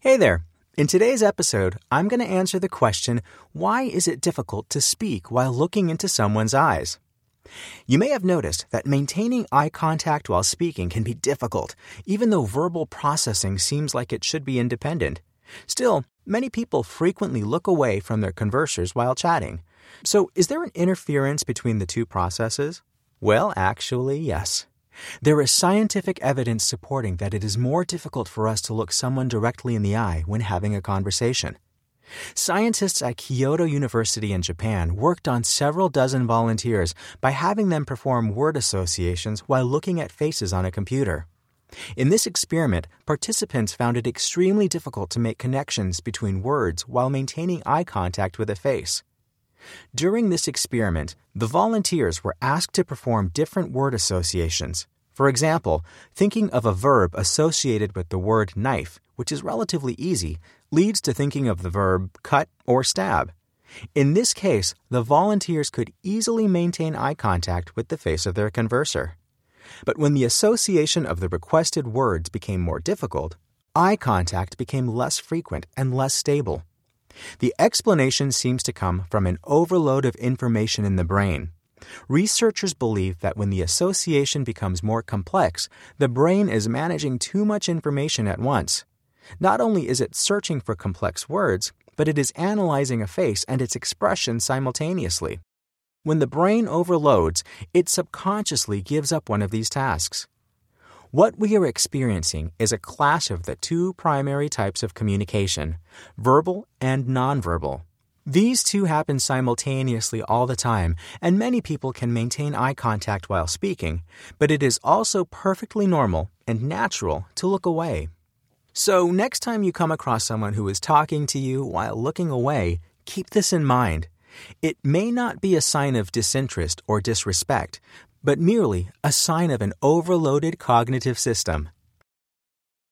Hey there. In today's episode, I'm going to answer the question why is it difficult to speak while looking into someone's eyes? You may have noticed that maintaining eye contact while speaking can be difficult, even though verbal processing seems like it should be independent. Still, many people frequently look away from their conversers while chatting. So, is there an interference between the two processes? Well, actually, yes. There is scientific evidence supporting that it is more difficult for us to look someone directly in the eye when having a conversation. Scientists at Kyoto University in Japan worked on several dozen volunteers by having them perform word associations while looking at faces on a computer. In this experiment, participants found it extremely difficult to make connections between words while maintaining eye contact with a face. During this experiment, the volunteers were asked to perform different word associations. For example, thinking of a verb associated with the word knife, which is relatively easy, leads to thinking of the verb cut or stab. In this case, the volunteers could easily maintain eye contact with the face of their converser. But when the association of the requested words became more difficult, eye contact became less frequent and less stable. The explanation seems to come from an overload of information in the brain. Researchers believe that when the association becomes more complex, the brain is managing too much information at once. Not only is it searching for complex words, but it is analyzing a face and its expression simultaneously. When the brain overloads, it subconsciously gives up one of these tasks. What we are experiencing is a clash of the two primary types of communication verbal and nonverbal. These two happen simultaneously all the time, and many people can maintain eye contact while speaking, but it is also perfectly normal and natural to look away. So, next time you come across someone who is talking to you while looking away, keep this in mind. It may not be a sign of disinterest or disrespect, but merely a sign of an overloaded cognitive system.